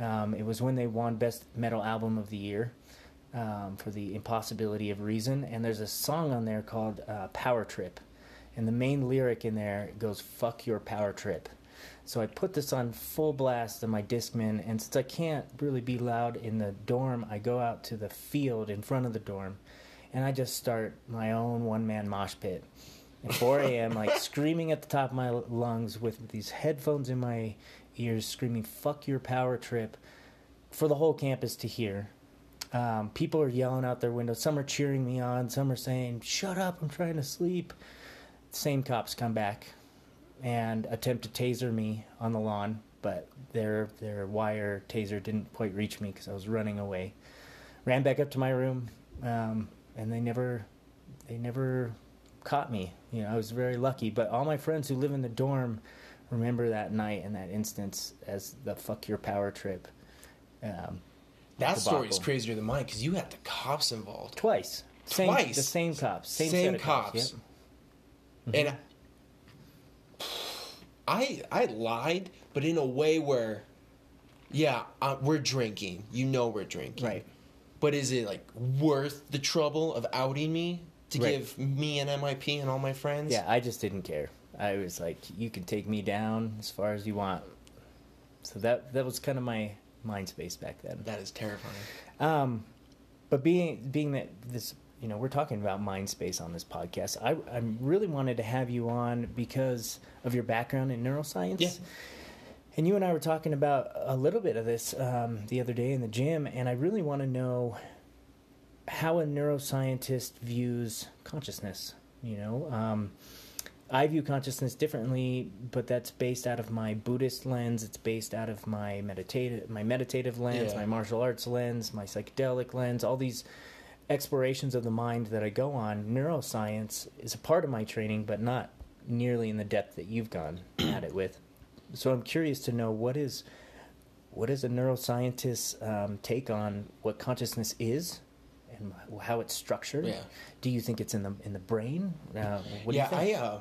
Um, it was when they won Best Metal Album of the Year um, for the Impossibility of Reason, and there's a song on there called uh, Power Trip, and the main lyric in there goes "Fuck your power trip." So I put this on full blast on my Discman, and since I can't really be loud in the dorm, I go out to the field in front of the dorm, and I just start my own one man mosh pit at 4 a.m., like screaming at the top of my lungs with these headphones in my ears, screaming "fuck your power trip" for the whole campus to hear. Um, people are yelling out their windows. Some are cheering me on. Some are saying, "Shut up! I'm trying to sleep." Same cops come back and attempt to taser me on the lawn, but their their wire taser didn't quite reach me because I was running away. Ran back up to my room, um, and they never they never caught me. You know, I was very lucky. But all my friends who live in the dorm remember that night and that instance as the "fuck your power trip." Um, that story is crazier than mine because you had the cops involved. Twice. Same, Twice? The same cops. Same, Same set of cops. cops. Yep. And I I lied, but in a way where, yeah, uh, we're drinking. You know we're drinking. Right. But is it like worth the trouble of outing me to Right. give me an MIP and all my friends? Yeah, I just didn't care. I was like, you can take me down as far as you want. So that that was kind of my mind space back then. That is terrifying. Um, but being being that this, you know, we're talking about mind space on this podcast. I I really wanted to have you on because of your background in neuroscience. Yeah. And you and I were talking about a little bit of this um, the other day in the gym, and I really want to know how a neuroscientist views consciousness. You know, um, I view consciousness differently, but that's based out of my Buddhist lens. It's based out of my meditative, my meditative lens, Yeah. my martial arts lens, my psychedelic lens. All these explorations of the mind that I go on. Neuroscience is a part of my training, but not nearly in the depth that you've gone at it with. So I'm curious to know what is what is a neuroscientist's um, take on what consciousness is and how it's structured. Yeah. Do you think it's in the in the brain? Uh, what do yeah? I uh,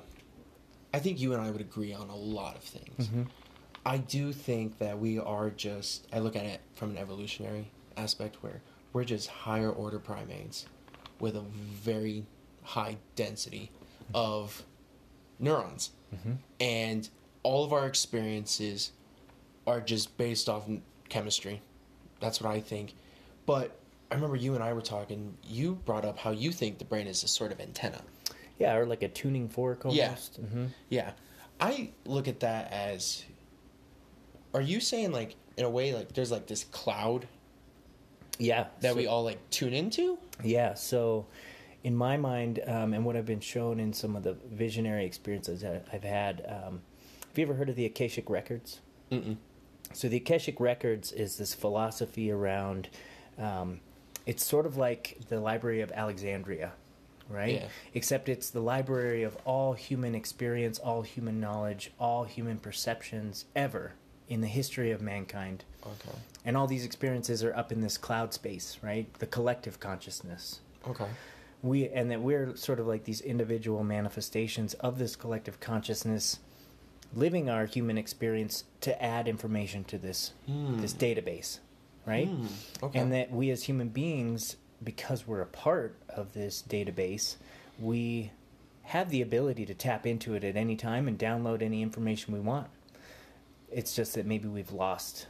I think you and I would agree on a lot of things. Mm-hmm. I do think that we are just. I look at it from an evolutionary aspect where we're just higher order primates with a very high density of neurons, and all of our experiences are just based off chemistry. That's what I think. But I remember you and I were talking. You brought up how you think the brain is a sort of antenna. Yeah, or like a tuning fork Yeah. almost. hmm Yeah, I look at that as. Are you saying like in a way like there's like this cloud Yeah. that so- we all like tune into? Yeah, so in my mind, um, and what I've been shown in some of the visionary experiences that I've had, um, have you ever heard of the Akashic Records? Mm-mm. So the Akashic Records is this philosophy around. Um, it's sort of like the Library of Alexandria, right? Yeah. Except it's the library of all human experience, all human knowledge, all human perceptions ever in the history of mankind. Okay. And all these experiences are up in this cloud space, right? The collective consciousness Okay. we and that we're sort of like these individual manifestations of this collective consciousness living our human experience to add information to this Hmm. this database right Hmm, okay. and that we as human beings because we're a part of this database we have the ability to tap into it at any time and download any information we want it's just that maybe we've lost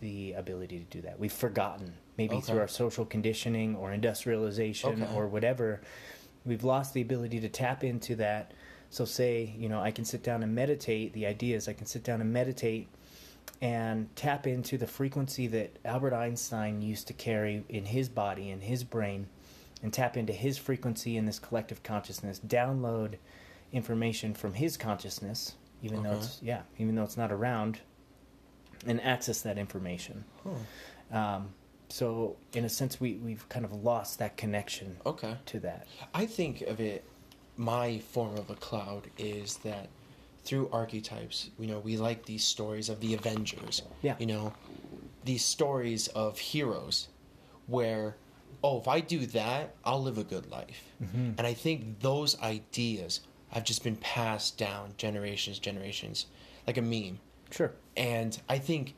the ability to do that we've forgotten maybe Okay. through our social conditioning or industrialization Okay. or whatever we've lost the ability to tap into that so say you know i can sit down and meditate the idea is i can sit down and meditate and tap into the frequency that albert einstein used to carry in his body in his brain and tap into his frequency in this collective consciousness download information from his consciousness even though it's yeah even though it's not around and access that information Huh. um, so in a sense we, we've kind of lost that connection Okay. to that I think of it, my form of a cloud is that through archetypes, you know, we like these stories of the Avengers. Yeah. You know, these stories of heroes where, oh, if I do that, I'll live a good life. Mm-hmm. And I think those ideas have just been passed down generations, generations, like a meme. sure And I think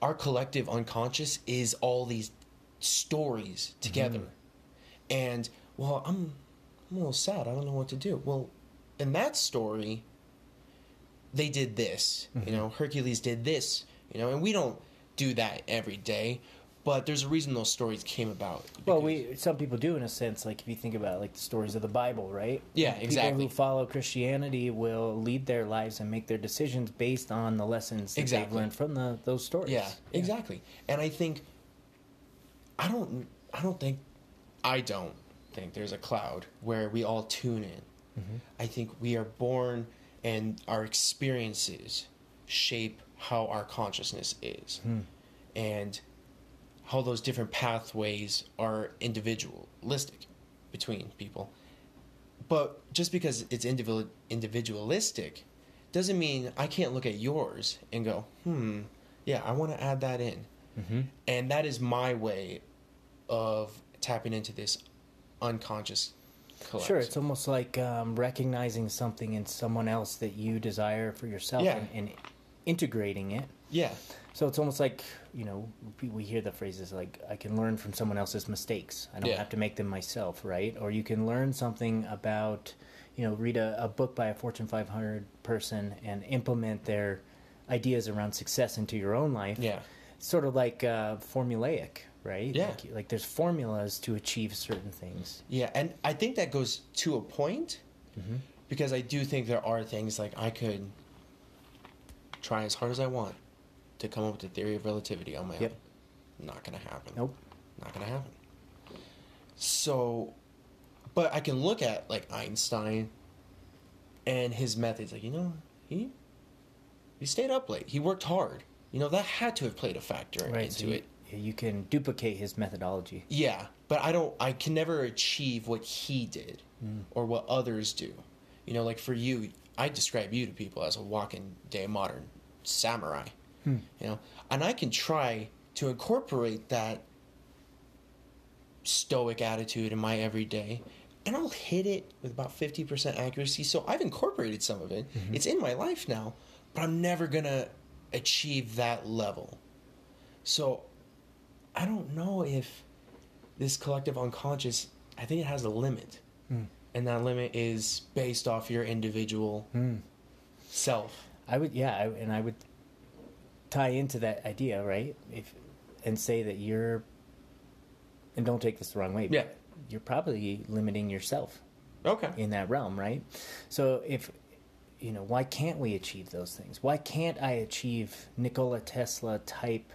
our collective unconscious is all these stories mm-hmm. together. And well, I'm I'm a little sad. I don't know what to do. Well, in that story, they did this. You mm-hmm. know, Hercules did this. You know, and we don't do that every day. But there's a reason those stories came about. Well, we some people do in a sense. Like if you think about like the stories of the Bible, right? Yeah, People exactly. who follow Christianity will lead their lives and make their decisions based on the lessons that they've learned from the those stories. Yeah, exactly. And I think I don't I don't think I don't think there's a cloud where we all tune in. Mm-hmm. I think we are born and our experiences shape how our consciousness is. And how those different pathways are individualistic between people. But just because it's individual individualistic doesn't mean I can't look at yours and go, hmm, yeah, I want to add that in. Mm-hmm. And that is my way of tapping into this unconscious Sure, it's almost like um, recognizing something in someone else that you desire for yourself Yeah. and, and integrating it. yeah, So it's almost like you know we- we hear the phrases like I can learn from someone else's mistakes. I don't Yeah. have to make them myself, right? Or you can learn something about you know read a, a book by a Fortune 500 person and implement their ideas around success into your own life. yeah, Sort of like uh, formulaic, right? Yeah. Like, like there's formulas to achieve certain things. yeah. And I think that goes to a point Mm-hmm. because I do think there are things like I could try as hard as I want to come up with the theory of relativity on my Yep. own. Not gonna happen. Nope. Not gonna happen. So, but I can look at like Einstein and his methods. Like you know, he he stayed up late. He worked hard. You know that had to have played a factor Right. into So you, it. You can duplicate his methodology. Yeah, but I don't. I can never achieve what he did hmm. or what others do. You know, like for you, I describe you to people as a walking day modern samurai. Hmm. You know, and I can try to incorporate that stoic attitude in my everyday, and I'll hit it with about fifty percent accuracy. So I've incorporated some of it. Mm-hmm. It's in my life now, but I'm never gonna achieve that level. So I don't know if this collective unconscious, I think it has a limit. and that limit is based off your individual Hmm. self. I would, yeah, I, and I would tie into that idea, right? If and say that you're, and don't take this the wrong way, but Yeah. you're probably limiting yourself Okay. in that realm, right? So if you know, why can't we achieve those things? Why can't I achieve Nikola Tesla type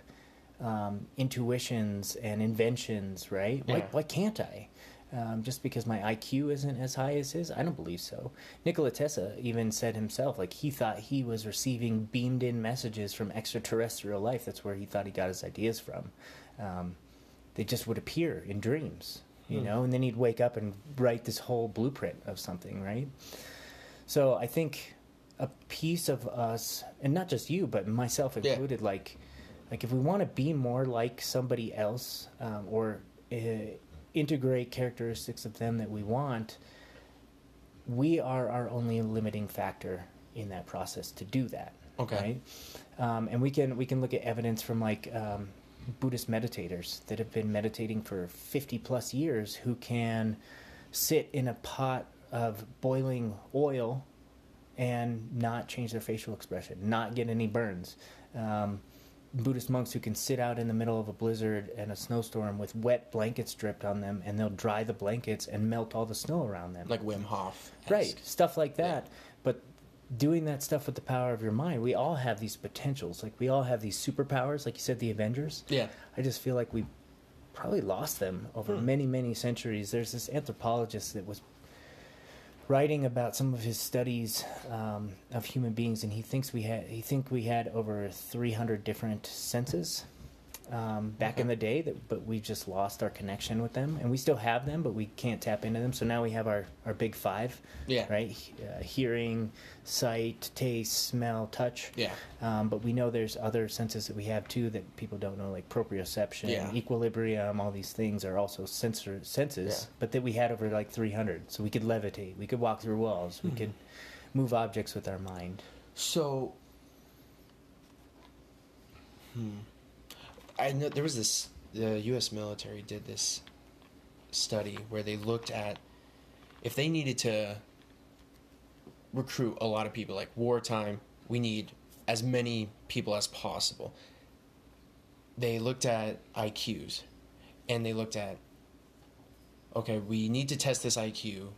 um, intuitions and inventions, right? Why, Yeah. why can't I? Um, just because my IQ isn't as high as his? I don't believe so. Nikola Tesla even said himself, like, he thought he was receiving beamed in messages from extraterrestrial life. That's where he thought he got his ideas from. Um, they just would appear in dreams, you Hmm. know, and then he'd wake up and write this whole blueprint of something, right? So I think a piece of us, and not just you, but myself Yeah. included, like, like if we want to be more like somebody else, um, or uh, integrate characteristics of them that we want, we are our only limiting factor in that process to do that. Okay. Right? Um, and we can we can look at evidence from like um, Buddhist meditators that have been meditating for fifty plus years who can sit in a pot of boiling oil and not change their facial expression, not get any burns. Um, Buddhist monks who can sit out in the middle of a blizzard and a snowstorm with wet blankets dripped on them, and they'll dry the blankets and melt all the snow around them. Like Wim Hof. right, stuff like that. But doing that stuff with the power of your mind, we all have these potentials. Like we all have these superpowers, like you said, the Avengers. Yeah. I just feel like we probably lost them over Hmm. many, many centuries. There's this anthropologist that was writing about some of his studies um, of human beings, and he thinks we had he think we had over 300 different senses um, back Okay. in the day, that but we've just lost our connection with them, and we still have them, but we can't tap into them. So now we have our our big five, Yeah. right? Uh, hearing, sight, taste, smell, touch. Yeah. Um, but we know there's other senses that we have too that people don't know, like proprioception, Yeah. equilibrium. All these things are also sensor senses, Yeah. but that we had over like 300. So we could levitate, we could walk through walls, we Mhm. could move objects with our mind. So, hmm. I know there was this. The U.S. military did this study where they looked at if they needed to recruit a lot of people, like wartime, we need as many people as possible. They looked at IQs, and they looked at okay, we need to test this IQ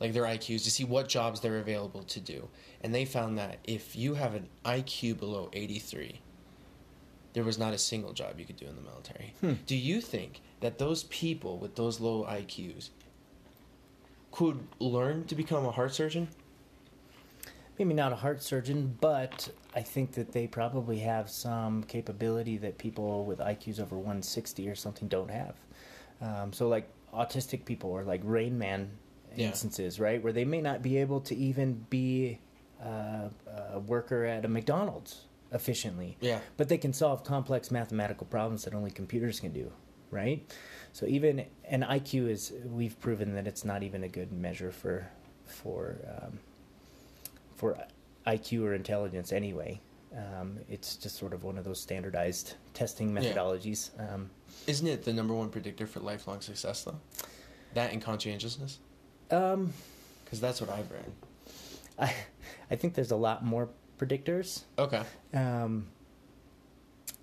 like their IQs to see what jobs they're available to do. And they found that if you have an IQ below 83, there was not a single job you could do in the military. Hmm. Do you think that those people with those low IQs could learn to become a heart surgeon? Maybe not a heart surgeon, but I think that they probably have some capability that people with IQs over 160 or something don't have. Um, so, like autistic people or like Rain Man Yeah. instances, right, where they may not be able to even be uh, a worker at a McDonald's efficiently, Yeah. but they can solve complex mathematical problems that only computers can do, right? So even an IQ is we've proven that it's not even a good measure for for um, for IQ or intelligence anyway. Um, it's just sort of one of those standardized testing Yeah. methodologies. Um, Isn't it the number one predictor for lifelong success, though? That and conscientiousness? um, Because that's what I've read. I I think there's a lot more predictors. Okay. Um,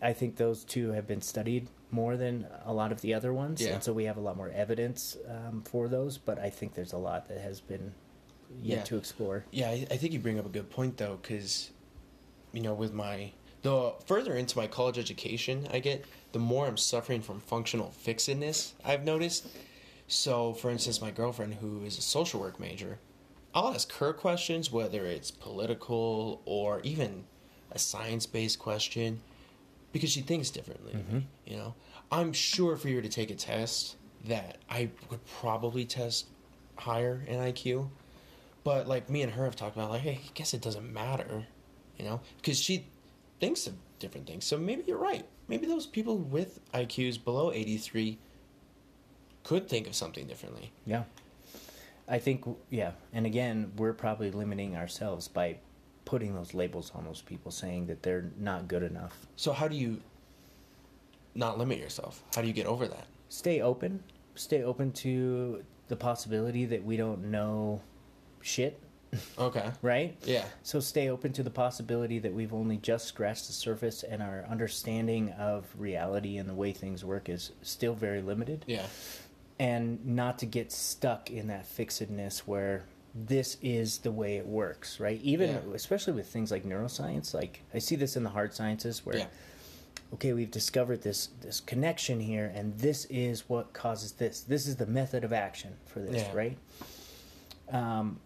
I think those two have been studied more than a lot of the other ones, Yeah. and so we have a lot more evidence um, for those. But I think there's a lot that has been yet Yeah. to explore. Yeah, I, I think you bring up a good point though, because, you know, with my the further into my college education I get, the more I'm suffering from functional fixedness. I've noticed. So, for instance, my girlfriend, who is a social work major, I'll ask her questions, whether it's political or even a science-based question, because she thinks differently. me, You know, I'm sure for you to take a test that I would probably test higher in IQ. But like me and her have talked about, like, hey, I guess it doesn't matter, you know, because she thinks of different things. So maybe you're right. Maybe those people with IQs below 83 could think of something differently. Yeah. I think, yeah. And again, we're probably limiting ourselves by putting those labels on those people, saying that they're not good enough. So how do you not limit yourself? How do you get over that? Stay open. Stay open to the possibility that we don't know shit, Okay. right? Yeah. So stay open to the possibility that we've only just scratched the surface and our understanding of reality and the way things work is still very limited. Yeah. And not to get stuck in that fixedness where this is the way it works, right? Even Yeah. especially with things like neuroscience, like I see this in the hard sciences where Yeah. okay, we've discovered this this connection here and this is what causes this. This is the method of action for this, Yeah. right? Um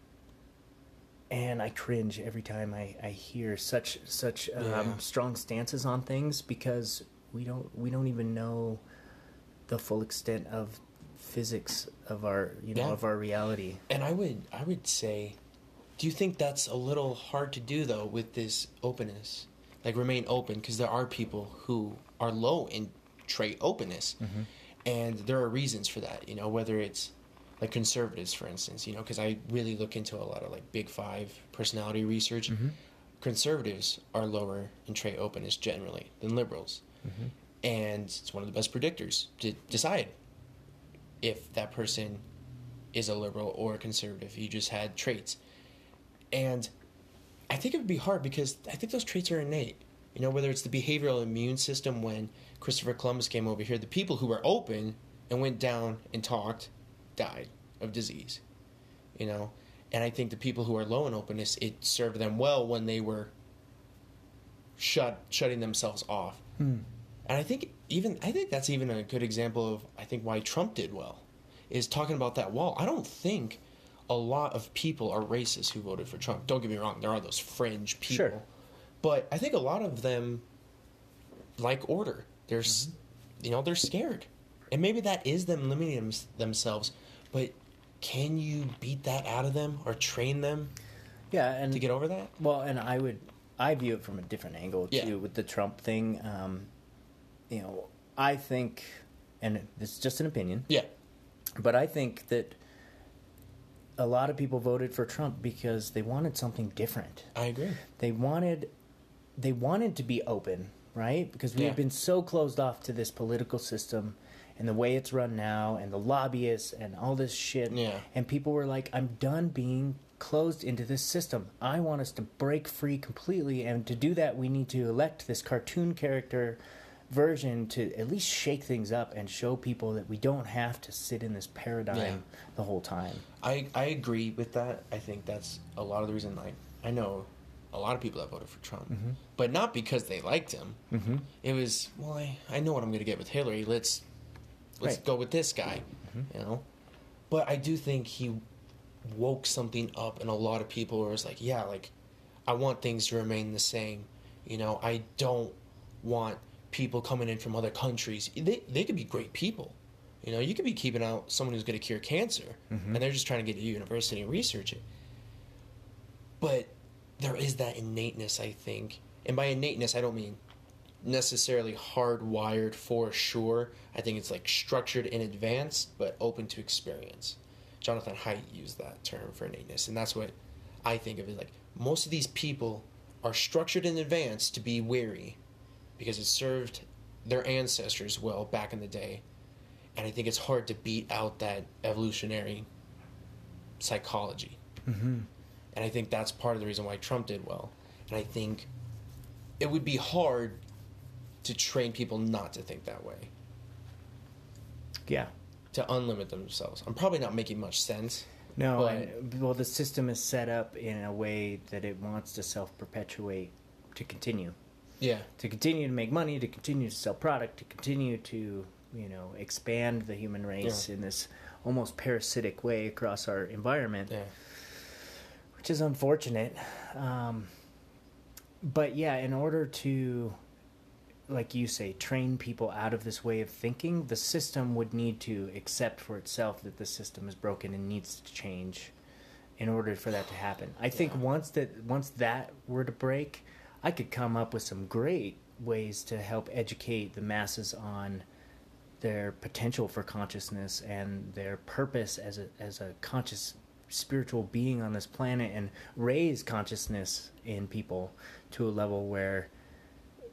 and I cringe every time I, I hear such such um, strong stances on things because we don't we don't even know the full extent of physics of our you know Yeah. of our reality. And I would I would say, do you think that's a little hard to do though with this openness? Like remain open because there are people who are low in trait openness, mm-hmm. and there are reasons for that. You know, whether it's like conservatives, for instance. You know, because I really look into a lot of like Big Five personality research. Mm-hmm. Conservatives are lower in trait openness generally than liberals, mm-hmm. and it's one of the best predictors to decide if that person is a liberal or a conservative. You just had traits. And I think it would be hard because I think those traits are innate. You know, whether it's the behavioral immune system when Christopher Columbus came over here, the people who were open and went down and talked died of disease. You know? And I think the people who are low in openness, it served them well when they were shut shutting themselves off. Hmm. And I think even I think that's even a good example of I think why Trump did well is talking about that wall. I don't think a lot of people are racist who voted for Trump. Don't get me wrong, there are those fringe people. Sure. But I think a lot of them like order. They're s you know, they're scared. And maybe that is them limiting them, themselves, but can you beat that out of them or train them Yeah, and to get over that? Well, and I would I view it from a different angle too Yeah. with the Trump thing. Um, you know, I think, and this is just an opinion, Yeah. but I think that a lot of people voted for Trump because they wanted something different. I agree. They wanted they wanted to be open, right? Because we Yeah. have been so closed off to this political system and the way it's run now and the lobbyists and all this shit. Yeah. And people were like, I'm done being closed into this system. I want us to break free completely and to do that we need to elect this cartoon character version to at least shake things up and show people that we don't have to sit in this paradigm Yeah. the whole time. I, I agree with that. I think that's a lot of the reason. Like I know a lot of people that voted for Trump, but not because they liked him. Mm-hmm. It was well, I, I know what I'm going to get with Hillary. Let's let's Right. go with this guy, you know. But I do think he woke something up in a lot of people where it's like, yeah, like I want things to remain the same. You know, I don't want people coming in from other countries. They they could be great people. You know, you could be keeping out someone who's going to cure cancer, mm-hmm. and they're just trying to get to university and research it. But there is that innateness, I think, and by innateness, I don't mean necessarily hardwired for sure. I think it's like structured in advance, but open to experience. Jonathan Haidt used that term for innateness, and that's what I think of it like. Most of these people are structured in advance to be wary because it served their ancestors well back in the day. And I think it's hard to beat out that evolutionary psychology. Mm-hmm. And I think that's part of the reason why Trump did well. And I think it would be hard to train people not to think that way, Yeah. to unlimit themselves. I'm probably not making much sense. No, But- and, well, the system is set up in a way that it wants to self perpetuate to continue, Yeah. to continue to make money, to continue to sell product, to continue to you know expand the human race Yeah. in this almost parasitic way across our environment, Yeah. which is unfortunate. Um, but yeah, in order to, like you say, train people out of this way of thinking, the system would need to accept for itself that the system is broken and needs to change in order for that to happen. I think Yeah. once that once that were to break, I could come up with some great ways to help educate the masses on their potential for consciousness and their purpose as a as a conscious spiritual being on this planet and raise consciousness in people to a level where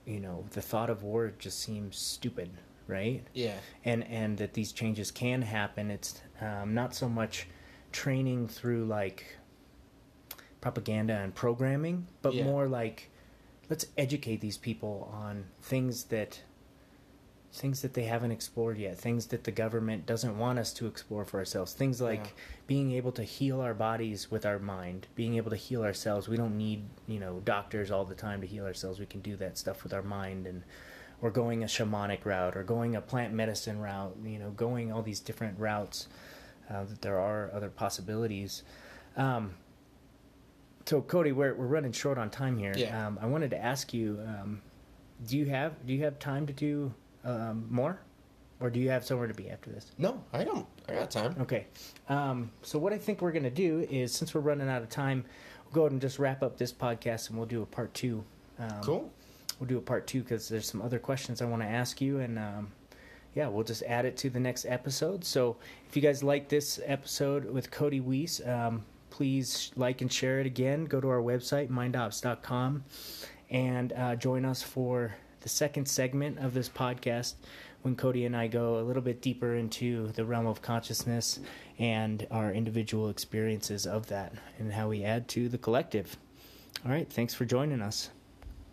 you know the thought of war just seems stupid right? Yeah. And and that these changes can happen. It's um, not so much training through like propaganda and programming, but Yeah. more like let's educate these people on things that things that they haven't explored yet, things that the government doesn't want us to explore for ourselves. Things like Yeah. being able to heal our bodies with our mind, being able to heal ourselves. We don't need, you know, doctors all the time to heal ourselves. We can do that stuff with our mind and or going a shamanic route or going a plant medicine route, you know, going all these different routes uh, that there are other possibilities. Um, so Cody, we're we're running short on time here. Yeah. Um, I wanted to ask you, um, do you have do you have time to do um, more, or do you have somewhere to be after this? No, I don't. I got time. Okay. Um, so what I think we're going to do is, since we're running out of time, we'll go ahead and just wrap up this podcast, and we'll do a part two. Um, Cool. We'll do a part two because there's some other questions I want to ask you, and um, yeah, we'll just add it to the next episode. So if you guys like this episode with Cody Weiss, um, please like and share it again. Go to our website, mindops.com, and uh, join us for the second segment of this podcast when Cody and I go a little bit deeper into the realm of consciousness and our individual experiences of that and how we add to the collective. All right, thanks for joining us.